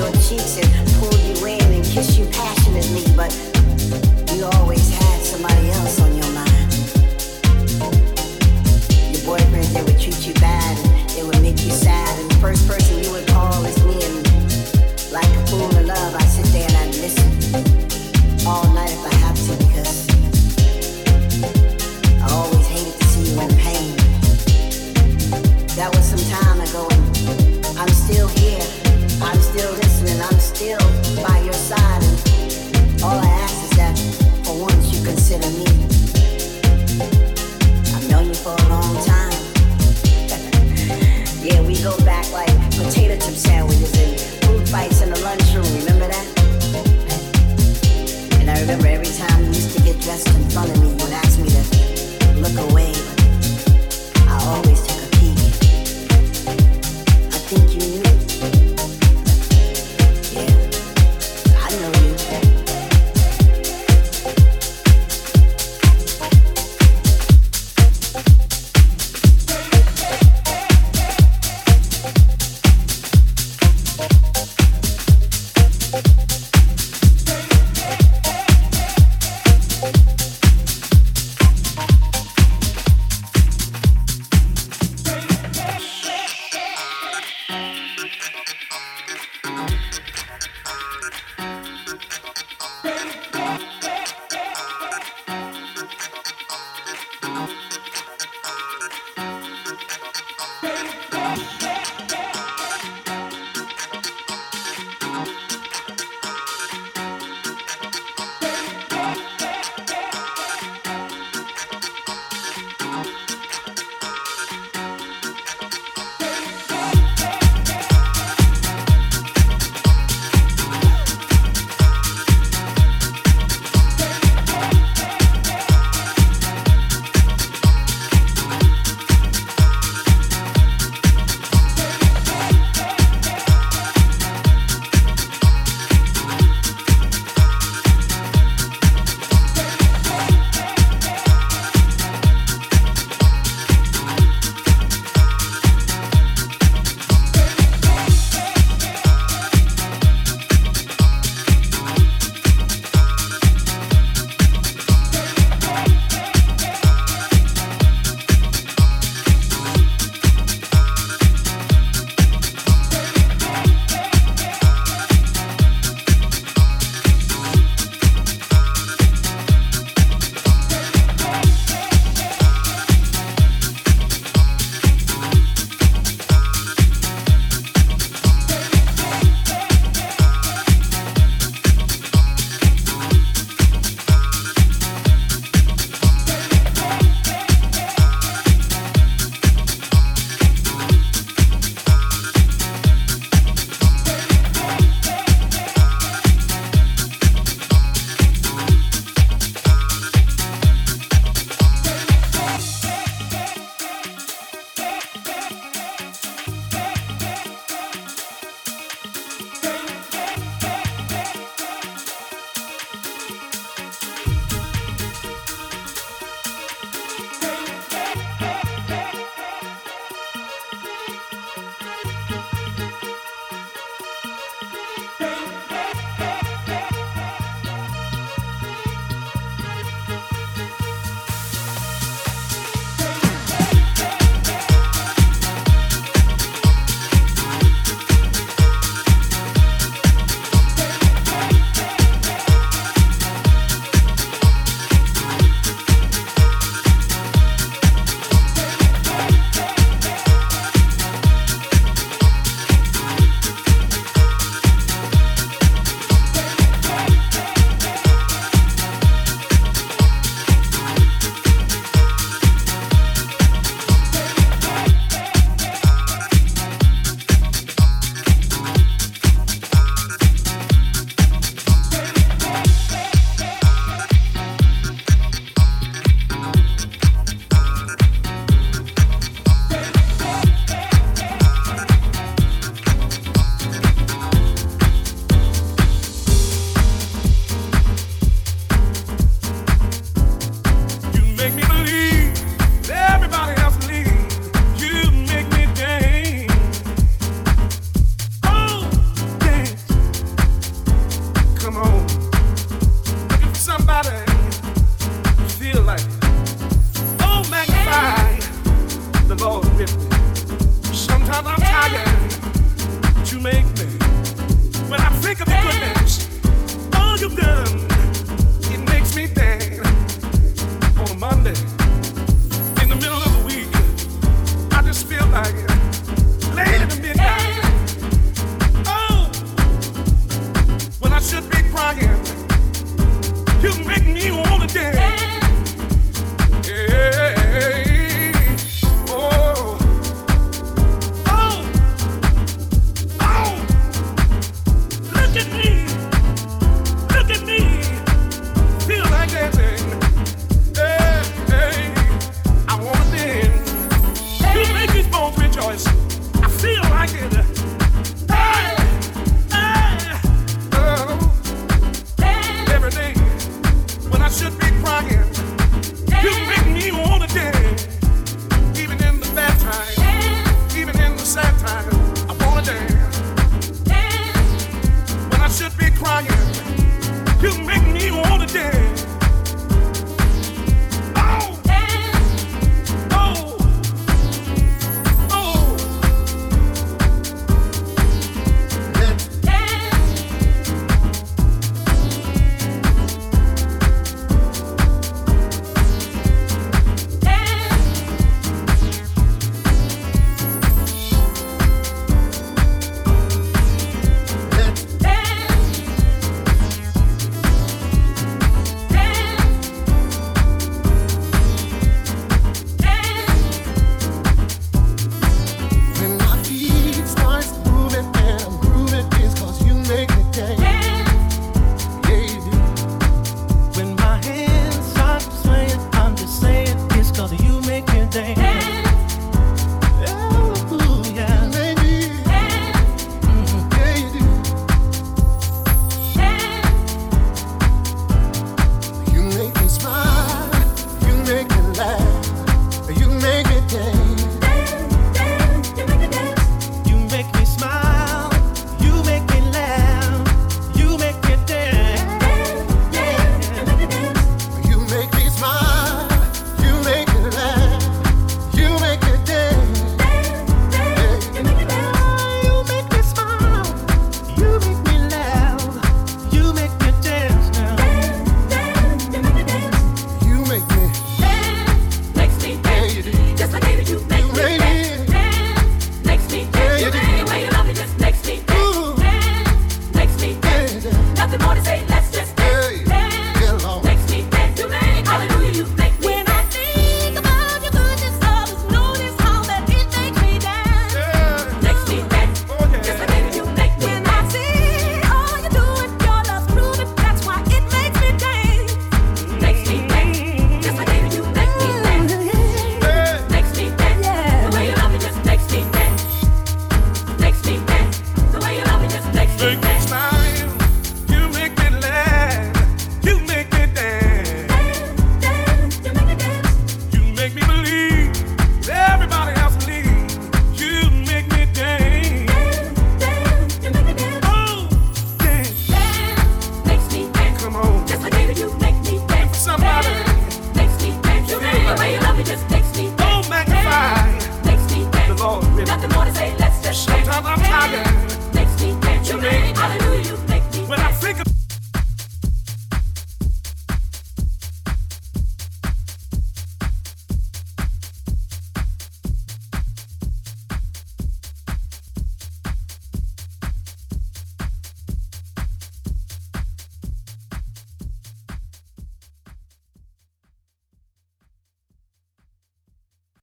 your cheeks and you in and kiss you passionately, but